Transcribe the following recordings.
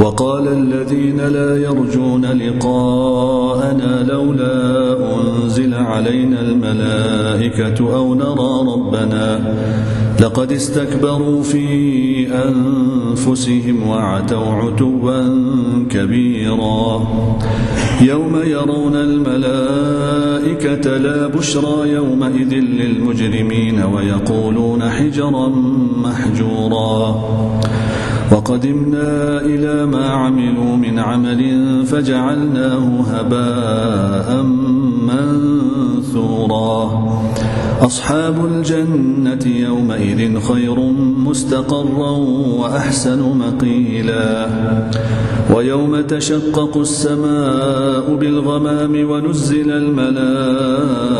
وقال الذين لا يرجون لقاءنا لولا أنزل علينا الملائكة أو نرى ربنا لقد استكبروا في أنفسهم وعتوا عتوا كبيرا يوم يرون الملائكة لا بشرى يومئذ للمجرمين ويقولون حجرا محجورا وقدمنا إلى ما عملوا من عمل فجعلناه هباء منثورا. أصحاب الجنة يومئذ خير مستقرا وأحسن مقيلا. ويوم تشقق السماء بالغمام ونزل الملائكة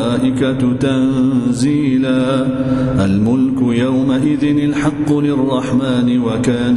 تنزيلا. الملك يومئذ الحق للرحمن وكان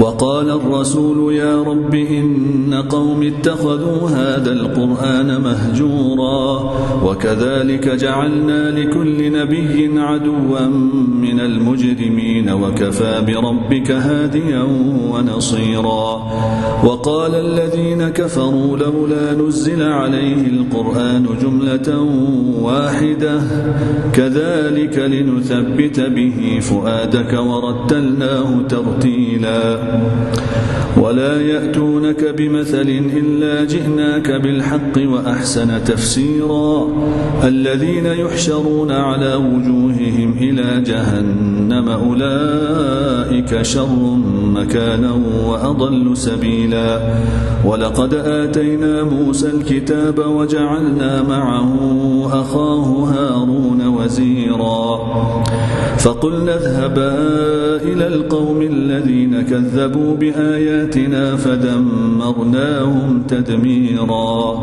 وقال الرسول يا رب إن قوم اتخذوا هذا القرآن مهجورا وكذلك جعلنا لكل نبي عدوا من المجرمين وكفى بربك هاديا ونصيرا وقال الذين كفروا لولا نزل عليه القرآن جملة واحدة كذلك لنثبت به فؤادك ورتلناه ترتيلا ولا يأتونك بمثل إلا جئناك بالحق وأحسن تفسيرا. الذين يحشرون على وجوههم إلى جهنم أولئك شر مكانا وأضل سبيلا. ولقد آتينا موسى الكتاب وجعلنا معه أخاه هارون وزيرا. فقلنا اذهبا إلى القوم الذين كذبوا بآياتنا فدمرناهم تدميرا.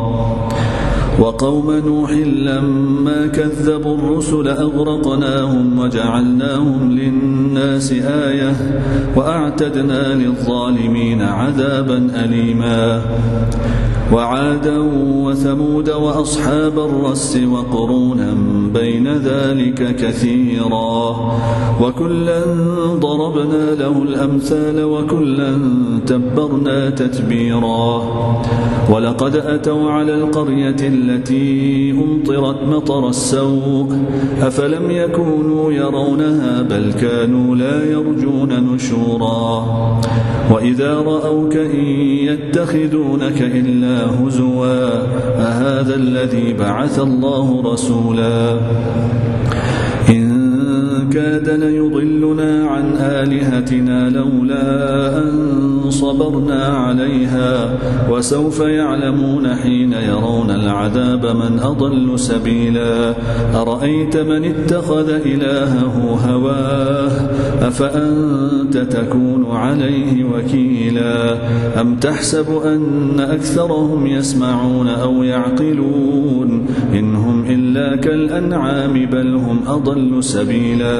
وقوم نوح لما كذبوا الرسل أغرقناهم وجعلناهم للناس آية وأعتدنا للظالمين عذابا أليما. وعادا وثمود وأصحاب الرس وقرونا بين ذلك كثيرا وكلا ضربنا له الأمثال وكلا تبرنا تتبيرا ولقد أتوا على القرية التي أمطرت مطر السوء أفلم يكونوا يرونها بل كانوا لا يرجون نشورا وإذا رأوك إن يتخذونك إلا هزوا أهذا الذي بعث الله رسولا. كاد ليضلنا عن آلهتنا لولا أن صبرنا عليها وسوف يعلمون حين يرون العذاب من أضل سبيلا أرأيت من اتخذ إلهه هواه أفأنت تكون عليه وكيلا أم تحسب أن أكثرهم يسمعون أو يعقلون إن هم إلا كالأنعام بل هم أضل سبيلا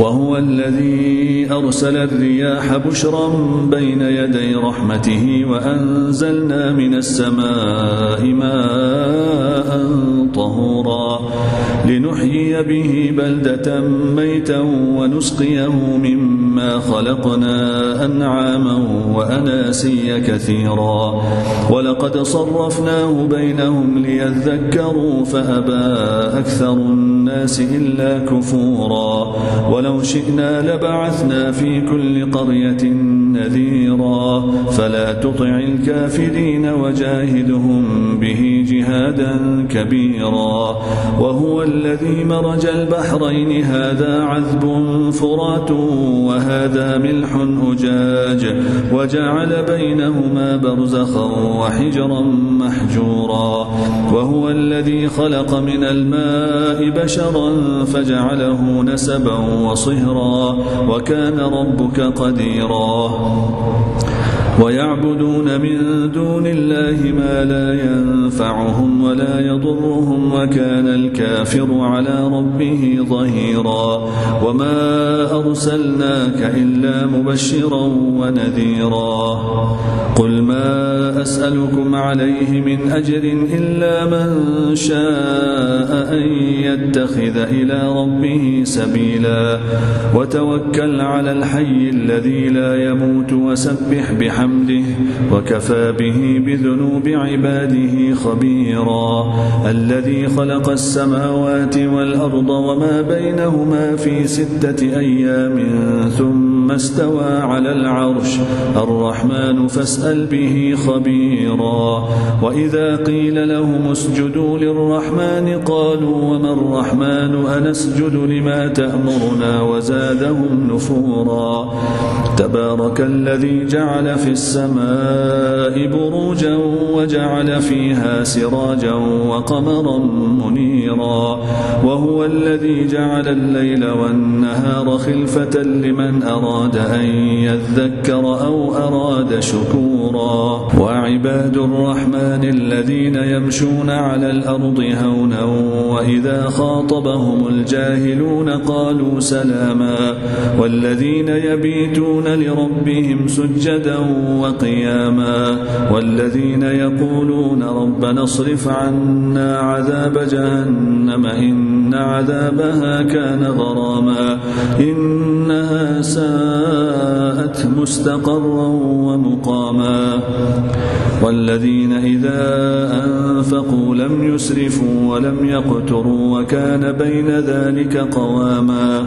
وهو الذي أرسل الرياح بشرا بين يدي رحمته وأنزلنا من السماء ماء طهورا لنحيي به بلدة ميتا ونسقيه مما خلقنا أنعاما وأناسيا كثيرا ولقد صرفناه بينهم ليذكروا فأبى أكثر الناس إلا كفورا ولو شئنا لبعثنا في كل قرية نذيرا. فلا تطع الكافرين وجاهدهم به جهادا كبيرا. وهو الذي مرج البحرين. هذا عذب فرات وهذا ملح أجاج. وجعل بينهما برزخا وحجرا محجورا. وهو الذي خلق من الماء بشرا فجعله نسبا وصهرا وكان ربك قديرا. ويعبدون من دون الله ما لا ينفعهم ولا يضرهم وكان الكافر على ربه ظهيرا وما أرسلناك إلا مبشرا ونذيرا قل ما أسألكم عليه من أجر إلا من شاء أن يتخذ إلى ربه سبيلا وتوكل على الحي الذي لا يموت وسبح بحمده بحمده وكفى به بذنوب عباده خبيرا الذي خلق السماوات والأرض وما بينهما في ستة أيام ثم استوى على العرش. الرحمن فاسأل به خبيرا. وإذا قيل لهم اسجدوا للرحمن قالوا وما الرحمن؟ أنسجد لما تأمرنا وزادهم نفورا. تبارك الذي جعل في السماء بروجا وجعل فيها سراجا وقمرا منيرا. وهو الذي جعل الليل والنهار خلفة لمن أراد أن يذكر أو أراد شكورا. وعباد الرحمن الذين يمشون على الأرض هونا وإذا خاطبهم الجاهلون قالوا سلاما. والذين يبيتون لربهم سجدا وقياما. والذين يقولون ربنا اصرف عنا عذاب جهنم إن عذابها كان غراما. إنها ساءت مستقرا ومقاما والذين إذا أنفقوا لم يسرفوا ولم يقتروا وكان بين ذلك قواما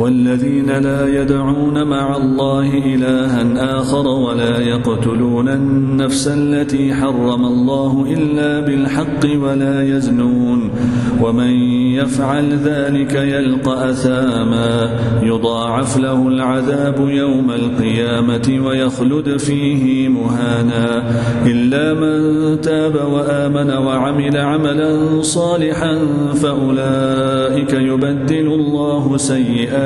والذين لا يدعون مع الله إلها آخر ولا يقتلون النفس التي حرم الله إلا بالحق ولا يزنون ومن يفعل ذلك يلقى أثاما يضاعف له العذاب يوم القيامة ويخلد فيه مهانا إلا من تاب وآمن وعمل عملا صالحا فأولئك يبدل الله سيئات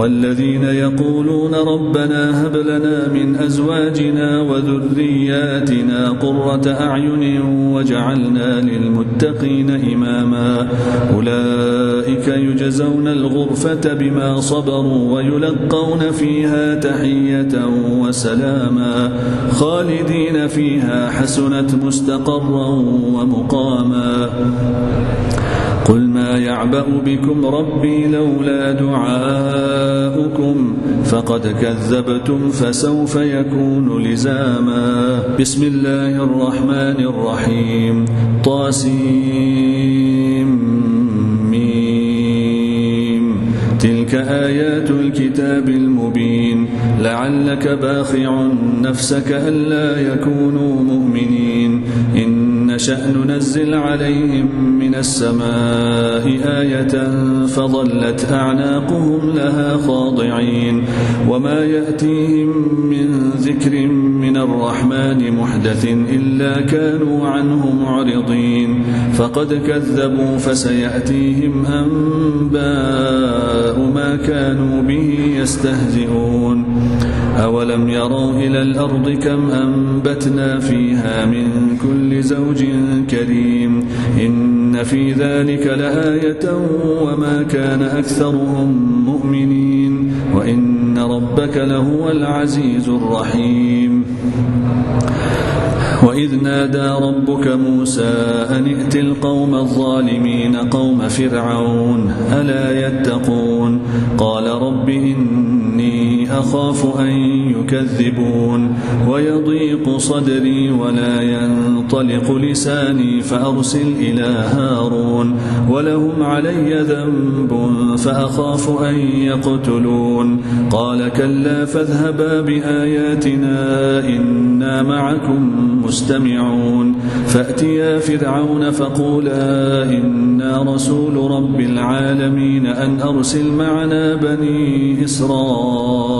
والذين يقولون ربنا هب لنا من أزواجنا وذرياتنا قرة أعين وجعلنا للمتقين إماما أولئك يجزون الغرفة بما صبروا ويلقون فيها تحية وسلاما خالدين فيها حسنت مستقرا ومقاما قل ما يعبأ بكم ربي لولا دعاؤكم فقد كذبتم فسوف يكون لزاما. بسم الله الرحمن الرحيم. طاسيم. تلك آيات الكتاب المبين. لعلك باخع نفسك ألا يكونوا مؤمنين. إن نشأ ننزل عليهم من السماء آية فظلت أعناقهم لها خاضعين وما يأتيهم من ذكر من من الرحمن محدث إلا كانوا عنه معرضين فقد كذبوا فسيأتيهم أنباء ما كانوا به يستهزئون أولم يروا إلى الأرض كم أنبتنا فيها من كل زوج كريم. إن في ذلك لآية وما كان أكثرهم مؤمنين. وإن ربك لهو العزيز الرحيم. وإذ نادى ربك موسى أن ائت القوم الظالمين قوم فرعون ألا يتقون؟ قال رب إني أخاف أن يكذبون ويضيق صدري ولا ينطلق لساني فأرسل إلى هارون ولهم علي ذنب فأخاف أن يقتلون قال كلا فاذهبا بآياتنا إنا معكم مستمعون فأتيا فرعون فقولا إنا رسول رب العالمين أن أرسل معنا بني إسرائيل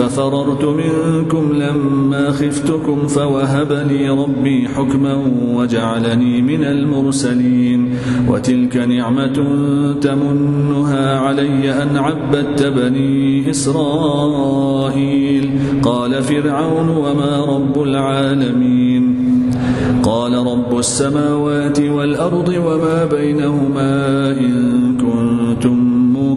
ففررت منكم لما خفتكم فوهب لي ربي حكما وجعلني من المرسلين وتلك نعمة تمنها علي أن عبدت بني إسرائيل. قال فرعون وما رب العالمين. قال رب السماوات والأرض وما بينهما إن كنتم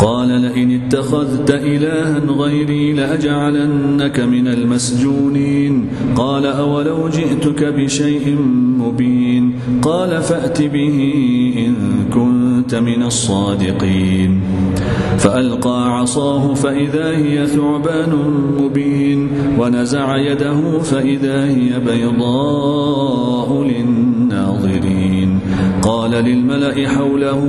قال لئن اتخذت إلها غيري لأجعلنك من المسجونين. قال أولو جئتك بشيء مبين؟ قال فأت به إن كنت من الصادقين. فألقى عصاه فإذا هي ثعبان مبين. ونزع يده فإذا هي بيضاء للناظرين. قال للملأ حوله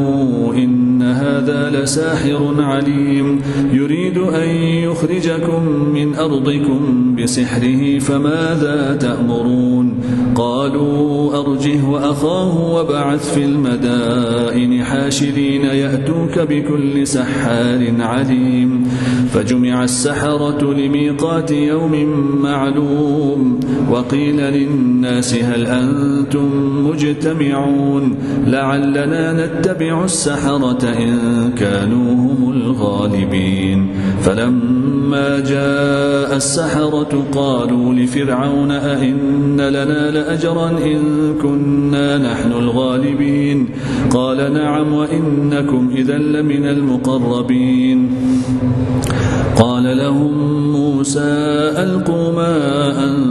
إن هذا لساحر عليم. يريد أن يخرجكم من أرضكم بسحره فماذا تأمرون؟ قالوا أرجه وأخاه وبعث في المدائن حاشرين يأتوك بكل سحار عليم. فجمع السحرة لميقات يوم معلوم. وقيل للناس هل أنتم مجتمعون؟ لعلنا نتبع السحرة إن كانوا هم الغالبين. فلما جاء السحرة قالوا لفرعون أئن لنا لأجرا إن كنا نحن الغالبين. قال نعم وإنكم إذا لمن المقربين. قال لهم موسى ألقوا ما أنتم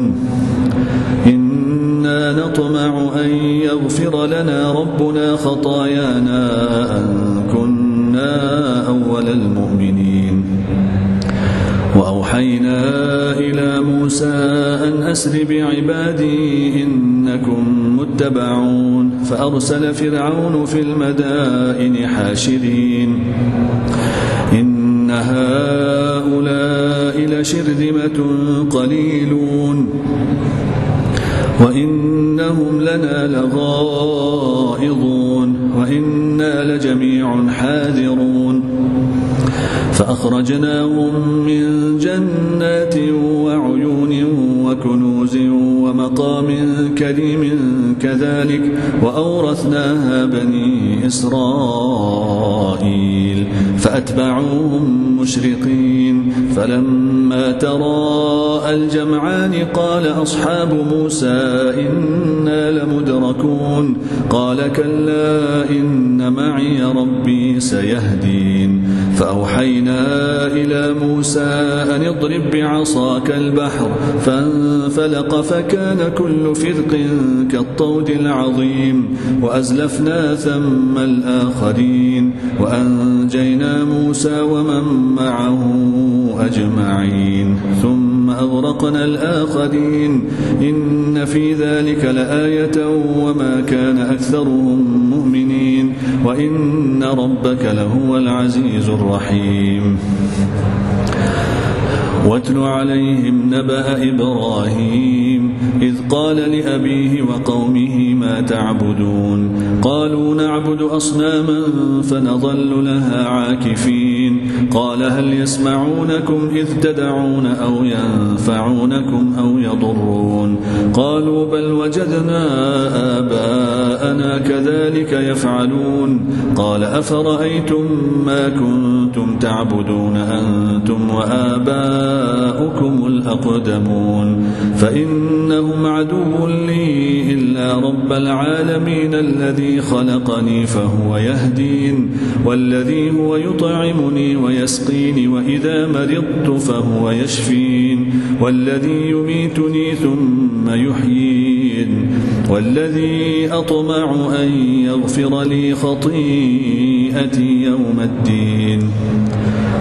نطمع أن يغفر لنا ربنا خطايانا أن كنا أول المؤمنين. وأوحينا إلى موسى أن أسر بعبادي إنكم متبعون. فأرسل فرعون في المدائن حاشرين. إن هؤلاء لشرذمة قليلون. وإنهم لنا لغائظون وإنا لجميع حاذرون. فأخرجناهم من جنات وعيون وكنوز ومقام كريم كذلك وأورثناها بني إسرائيل فأتبعوهم مشرقين فلما تراءى الجمعان قال أصحاب موسى إنا لمدركون قال كلا إن معي ربي سيهدين فأوحينا إلى موسى أن اضرب بعصاك البحر فانفلق فكان كل فرق كالطود العظيم وأزلفنا ثم الآخرين وأنجينا موسى ومن معه أجمعين. ثم أغرقنا الآخرين إن في ذلك لآية وما كان أكثرهم مؤمنين وإن ربك لهو العزيز الرحيم. واتل عليهم نبأ إبراهيم إذ قال لأبيه وقومه ما تعبدون؟ قالوا نعبد أصناما فنظل لها عاكفين. قال هل يسمعونكم إذ تدعون أو ينفعونكم أو يضرون؟ قالوا بل وجدنا آباءنا كذلك يفعلون. قال أفرأيتم ما كنتم تعبدون أنتم وآباؤكم الأقدمون فإنهم عدو لي إلا رب العالمين الذي خلقني فهو يهدين والذي هو يطعمني ويسقيني وإذا مرضت فهو يشفين والذي يميتني ثم يحيين والذي أطمع أن يغفر لي خطيئتي يوم الدين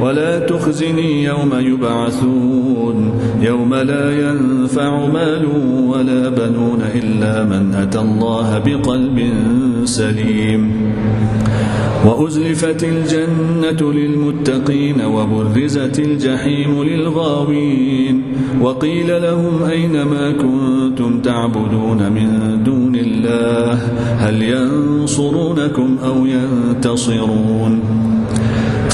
ولا تخزني يوم يبعثون يوم لا ينفع مال ولا بنون إلا من أتى الله بقلب سليم وأزلفت الجنة للمتقين وبرزت الجحيم للغاوين وقيل لهم أين ما كنتم تعبدون من دون الله هل ينصرونكم أو ينتصرون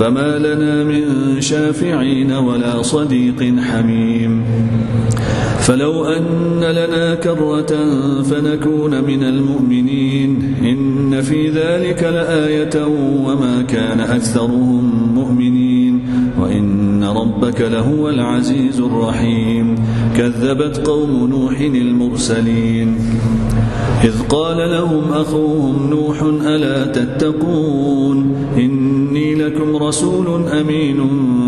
فما لنا من شافعين ولا صديق حميم. فلو أن لنا كرة فنكون من المؤمنين. إن في ذلك لآية وما كان أكثرهم ربك لهو العزيز الرحيم. كذبت قوم نوح المرسلين. إذ قال لهم أخوهم نوح ألا تتقون؟ إني لكم رسول أمين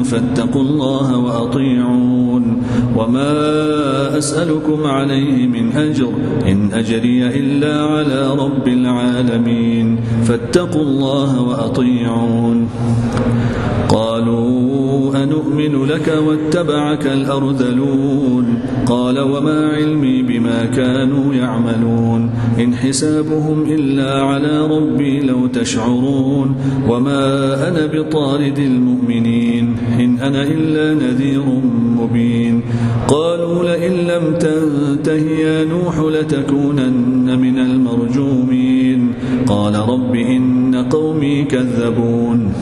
فاتقوا الله وأطيعون. وما أسألكم عليه من أجر إن أجري إلا على رب العالمين فاتقوا الله وأطيعون قالوا أنؤمن لك واتبعك الأرذلون قال وما علمي بما كانوا يعملون إن حسابهم إلا على ربي لو تشعرون وما أنا بطارد المؤمنين إن أنا إلا نذير مبين قالوا لئن لم تنته يا نوح لتكونن من المرجومين قال رب إن قومي كذبون.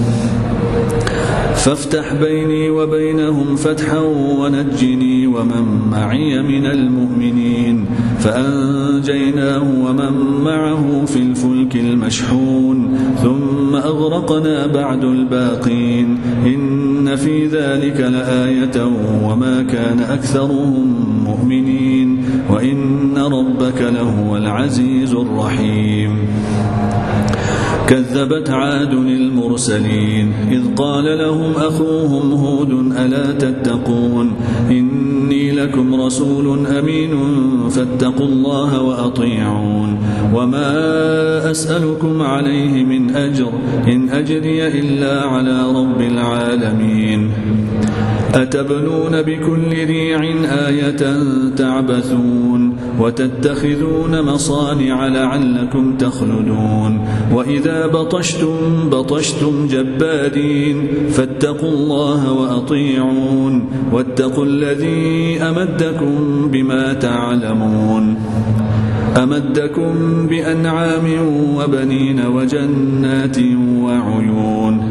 فافتح بيني وبينهم فتحا ونجني ومن معي من المؤمنين. فأنجيناه ومن معه في الفلك المشحون. ثم أغرقنا بعد الباقين. إن في ذلك لآية وما كان أكثرهم مؤمنين. وإن ربك لهو العزيز الرحيم. كذبت عاد المرسلين إذ قال لهم أخوهم هود ألا تتقون إني لكم رسول أمين فاتقوا الله وأطيعون وما أسألكم عليه من أجر إن أجري إلا على رب العالمين أتبنون بكل ريع آية تعبثون وتتخذون مصانع لعلكم تخلدون وإذا بطشتم بطشتم جبادين فاتقوا الله وأطيعون واتقوا الذي أمدكم بما تعلمون أمدكم بأنعام وبنين وجنات وعيون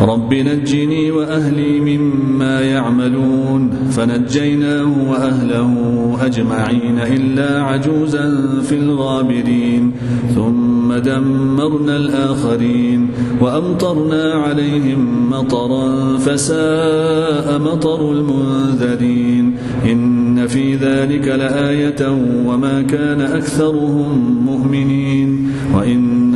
رب نجني وأهلي مما يعملون فنجيناه وأهله أجمعين إلا عجوزا في الغابرين ثم دمرنا الآخرين وأمطرنا عليهم مطرا فساء مطر المنذرين إن في ذلك لآية وما كان أكثرهم مؤمنين وإن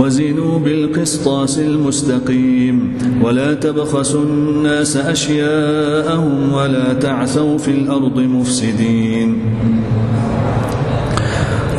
وزنوا بالقسطاس المستقيم ولا تبخسوا الناس أشياءهم ولا تعثوا في الأرض مفسدين.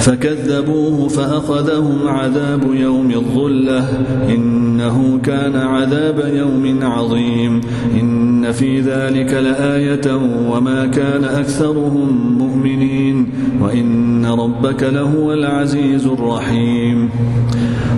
فكذبوه فأخذهم عذاب يوم الظلة. إنه كان عذاب يوم عظيم. إن في ذلك لآية وما كان أكثرهم مؤمنين. وإن ربك لهو العزيز الرحيم.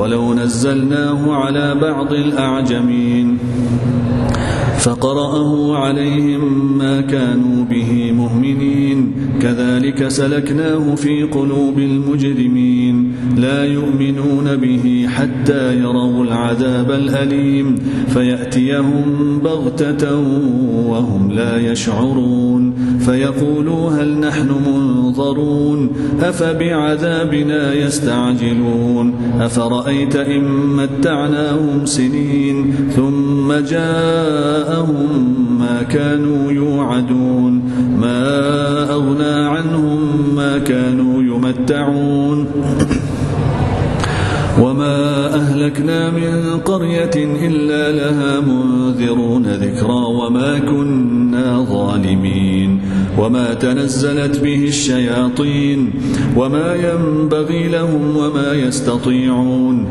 ولو نزلناه على بعض الأعجمين فقرأه عليهم ما كانوا به مؤمنين كذلك سلكناه في قلوب المجرمين لا يؤمنون به حتى يروا العذاب الأليم فيأتيهم بغتة وهم لا يشعرون فيقولوا هل نحن منظرون أفبعذابنا يستعجلون أفرأيت إن متعناهم سنين ثم جاءهم ما كانوا يوعدون ما أغنى عنهم ما كانوا يمتعون. وما أهلكنا من قرية إلا لها منذرون ذكرى وما كنا ظالمين. وما تنزلت به الشياطين. وما ينبغي لهم وما يستطيعون.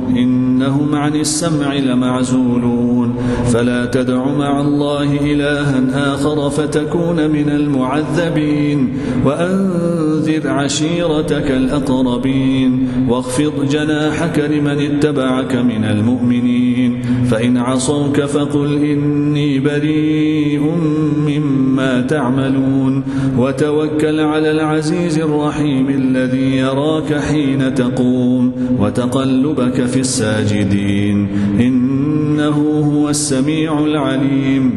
إنهم عن السمع لمعزولون. فلا تدع مع الله إلها آخر فتكون من المعذبين. وأنذر عشيرتك الأقربين. واخفض جناحك لمن اتبعك من المؤمنين. فإن عصوك فقل إني بريء مما تعملون. وتوكل على العزيز الرحيم الذي يراك حين تقوم. وتقلبك في الساجدين. إنه هو السميع العليم.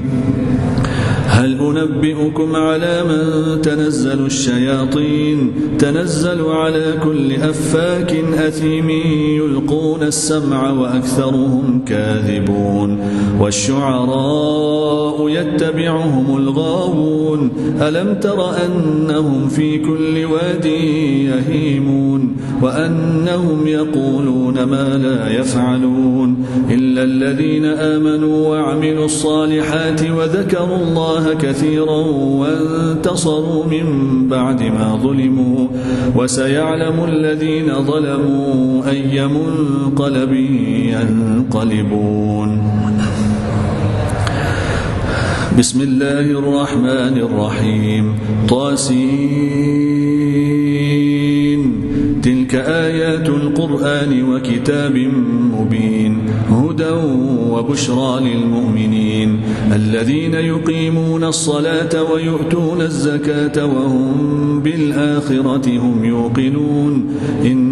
هل أنبئكم على من تنزل الشياطين؟ تنزل على كل أفاك أثيم يلقون السمع وأكثرهم كاذبون. والشعراء يتبعهم الغاوون. ألم تر أنهم في كل واد يهيمون؟ وأنهم يقولون ما لا يفعلون. إلا الذين آمنوا وعملوا الصالحات وذكروا الله كثيرا وانتصروا من بعد ما ظلموا. وسيعلم الذين ظلموا أي منقلب ينقلبون. بسم الله الرحمن الرحيم. طاسين. تلك آيات القرآن وكتاب مبين هدى وبشرى للمؤمنين. الذين يقيمون الصلاة ويؤتون الزكاة وهم بالآخرة هم يوقنون. إن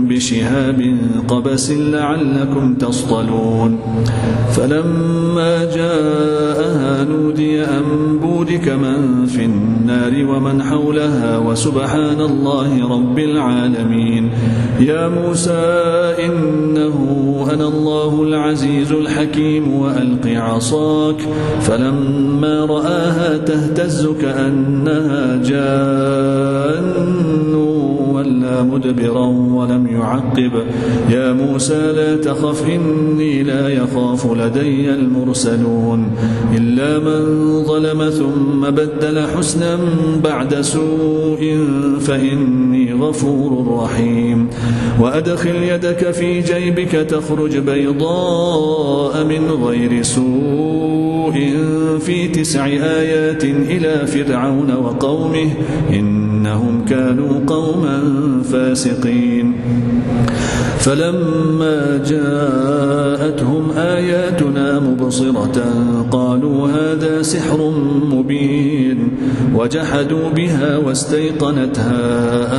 بشهاب قبس لعلكم تصطلون. فلما جاءها نودي أن بورك من في النار ومن حولها وسبحان الله رب العالمين. يا موسى إنه أنا الله العزيز الحكيم وألق عصاك. فلما رآها تهتز كأنها جان. ولا مدبرا ولم يعقب. يا موسى لا تخف إني لا يخاف لدي المرسلون. إلا من ظلم ثم بدل حسنا بعد سوء فإني غفور رحيم. وأدخل يدك في جيبك تخرج بيضاء من غير سوء. في تسع آيات إلى فرعون وقومه إنهم كانوا قوما فاسقين. فلما جاءتهم آياتنا مبصرة قالوا هذا سحر مبين وجحدوا بها واستيقنتها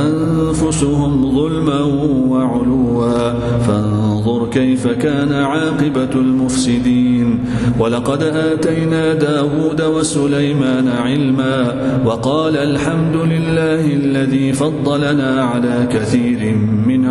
أنفسهم ظلما وعلوا. فانظر كيف كان عاقبة المفسدين. ولقد آتينا داود وسليمان علما وقال الحمد لله الذي فضلنا على كثير من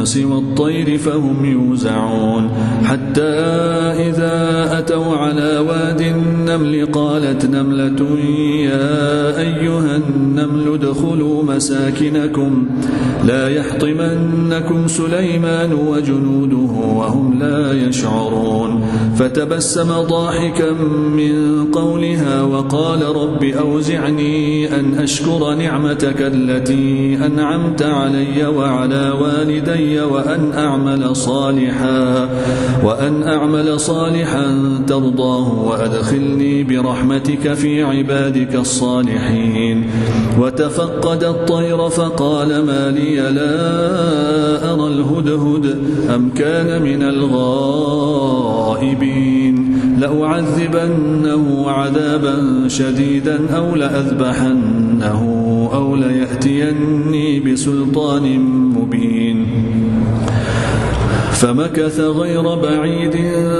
والطير فهم يوزعون. حتى إذا أتوا على واد النمل قالت نملة يا أيها النمل ادخلوا مساكنكم. لا يحطمنكم سليمان وجنوده وهم لا يشعرون. فتبسم ضاحكا من قولها وقال رب أوزعني أن أشكر نعمتك التي أنعمت علي وعلى والدي وأن أعمل صالحا وأن أعمل صالحا ترضاه وأدخلني برحمتك في عبادك الصالحين. وتفقد الطير فقال ما لي لا أرى الهدهد أم كان من الغائبين. لأعذبنه عذابا شديدا أو لأذبحنه أو ليأتيني بسلطان مبين. فمكث غير بعيد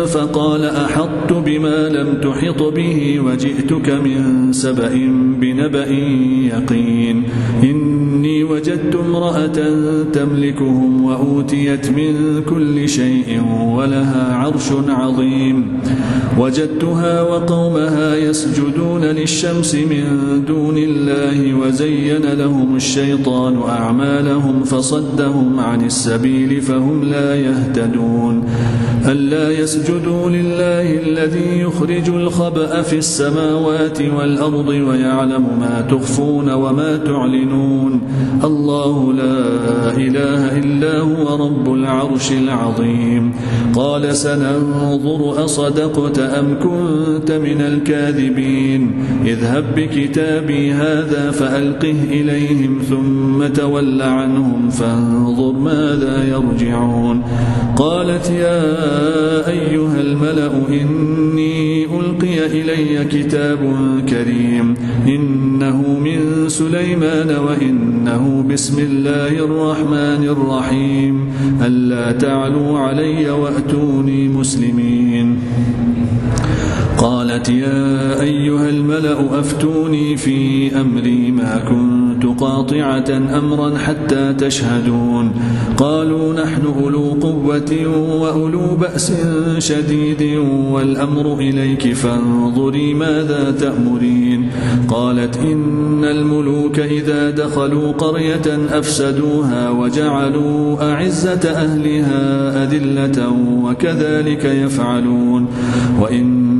فقال أحطت بما لم تحط به وجئتك من سبأ بنبأ يقين. إني وجدت امرأة تملكهم وأوتيت من كل شيء ولها عرش عظيم. وجدتها وقومها يسجدون للشمس من دون الله وزين لهم الشيطان أعمالهم فصدهم عن السبيل فهم لا يهتدون. ألا يسجدوا لله الذي يخرج الخبأ في السماوات والأرض ويعلم ما تخفون وما تعلنون؟ الله لا إله إلا هو رب العرش العظيم. قال سننظر أصدقت أم كنت من الكاذبين. اذهب بكتابي هذا فألقه إليهم ثم تول عنهم فانظر ماذا يرجعون. قالت يا أيها الملأ إني ألقي إلي كتاب كريم. إنه من سليمان وإنه بسم الله الرحمن الرحيم. ألا تعلوا علي وأتوني مسلمين. قالت يا أيها الملأ أفتوني في أمري ما كنت قاطعة أمرا حتى تشهدون. قالوا نحن أولو قوة وأولو بأس شديد والأمر إليك فانظري ماذا تأمرين. قالت إن الملوك إذا دخلوا قرية أفسدوها وجعلوا أعزة أهلها أذلة وكذلك يفعلون. وإن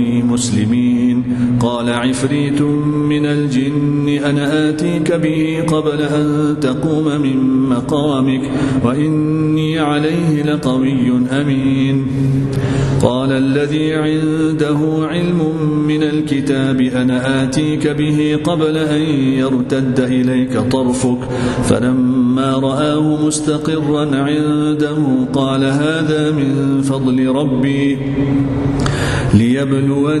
مسلمين قال عفريت من الجن أنا آتيك به قبل أن تقوم من مقامك وإني عليه لقوي أمين. قال الذي عنده علم من الكتاب أنا آتيك به قبل أن يرتد إليك طرفك. فلما رآه مستقرا عنده قال هذا من فضل ربي ليبلوني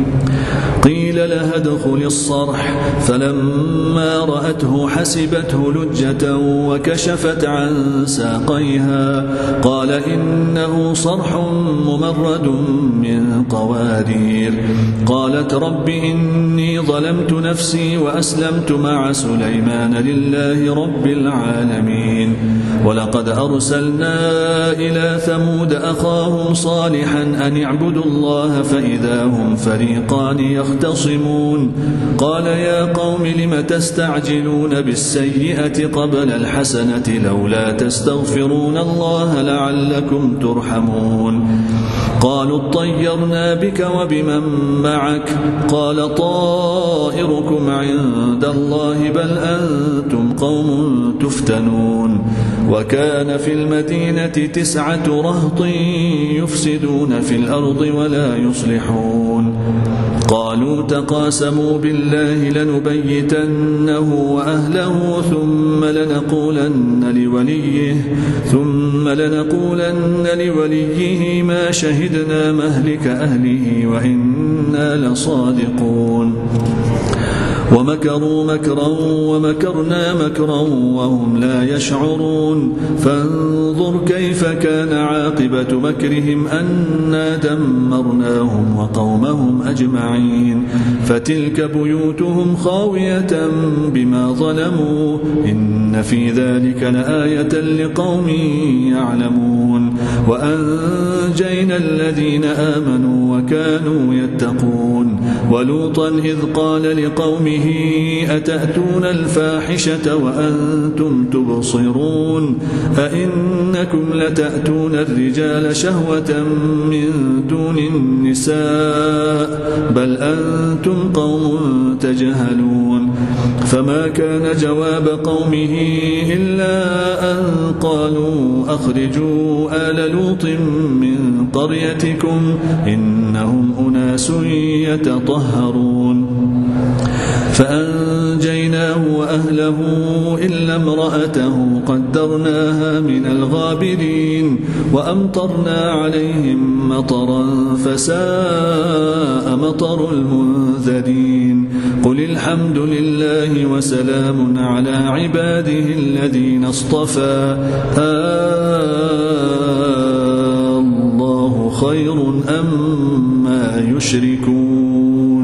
قيل لها ادخل الصرح. فلما رأته حسبته لجة وكشفت عن ساقيها. قال إنه صرح ممرد من قوارير قالت رب إني ظلمت نفسي وأسلمت مع سليمان لله رب العالمين. ولقد أرسلنا إلى ثمود أخاهم صالحا أن اعبدوا الله فإذا هم فريقان يختصمون. قال يا قوم لم تستعجلون بالسيئة قبل الحسنة لولا تستغفرون الله لعلكم ترحمون. قالوا اطيرنا بك وبمن معك. قال طائركم عند الله بل أنتم قوم تفتنون. وكان في المدينة تسعة رهط يفسدون في الأرض ولا يصلحون. قالوا تقاسموا بالله لنبيتنه وأهله ثم لنقولن لوليه ثم لنقولن لوليه ما شهدنا مهلك أهله وإنا لصادقون. ومكروا مكرا ومكرنا مكرا وهم لا يشعرون. فانظر كيف كان عاقبة مكرهم أنا دمرناهم وقومهم أجمعين. فتلك بيوتهم خاوية بما ظلموا. إن في ذلك لآية لقوم يعلمون. وأنجينا الذين آمنوا وكانوا يتقون. ولوطا إذ قال لقومه أتأتون الفاحشة وأنتم تبصرون أئنكم لتأتون الرجال شهوة من دون النساء بل أنتم قوم تجهلون فما كان جواب قومه إلا أن قالوا أخرجوا آل لوط من قريتكم إنهم أناس يتطهرون فأنجيناه وأهله إلا امرأته قدرناها من الغابرين وأمطرنا عليهم مطرا فساء مطر المنذرين قل الحمد لله وسلام على عباده الذين اصطفى آه الله خير أما يشركون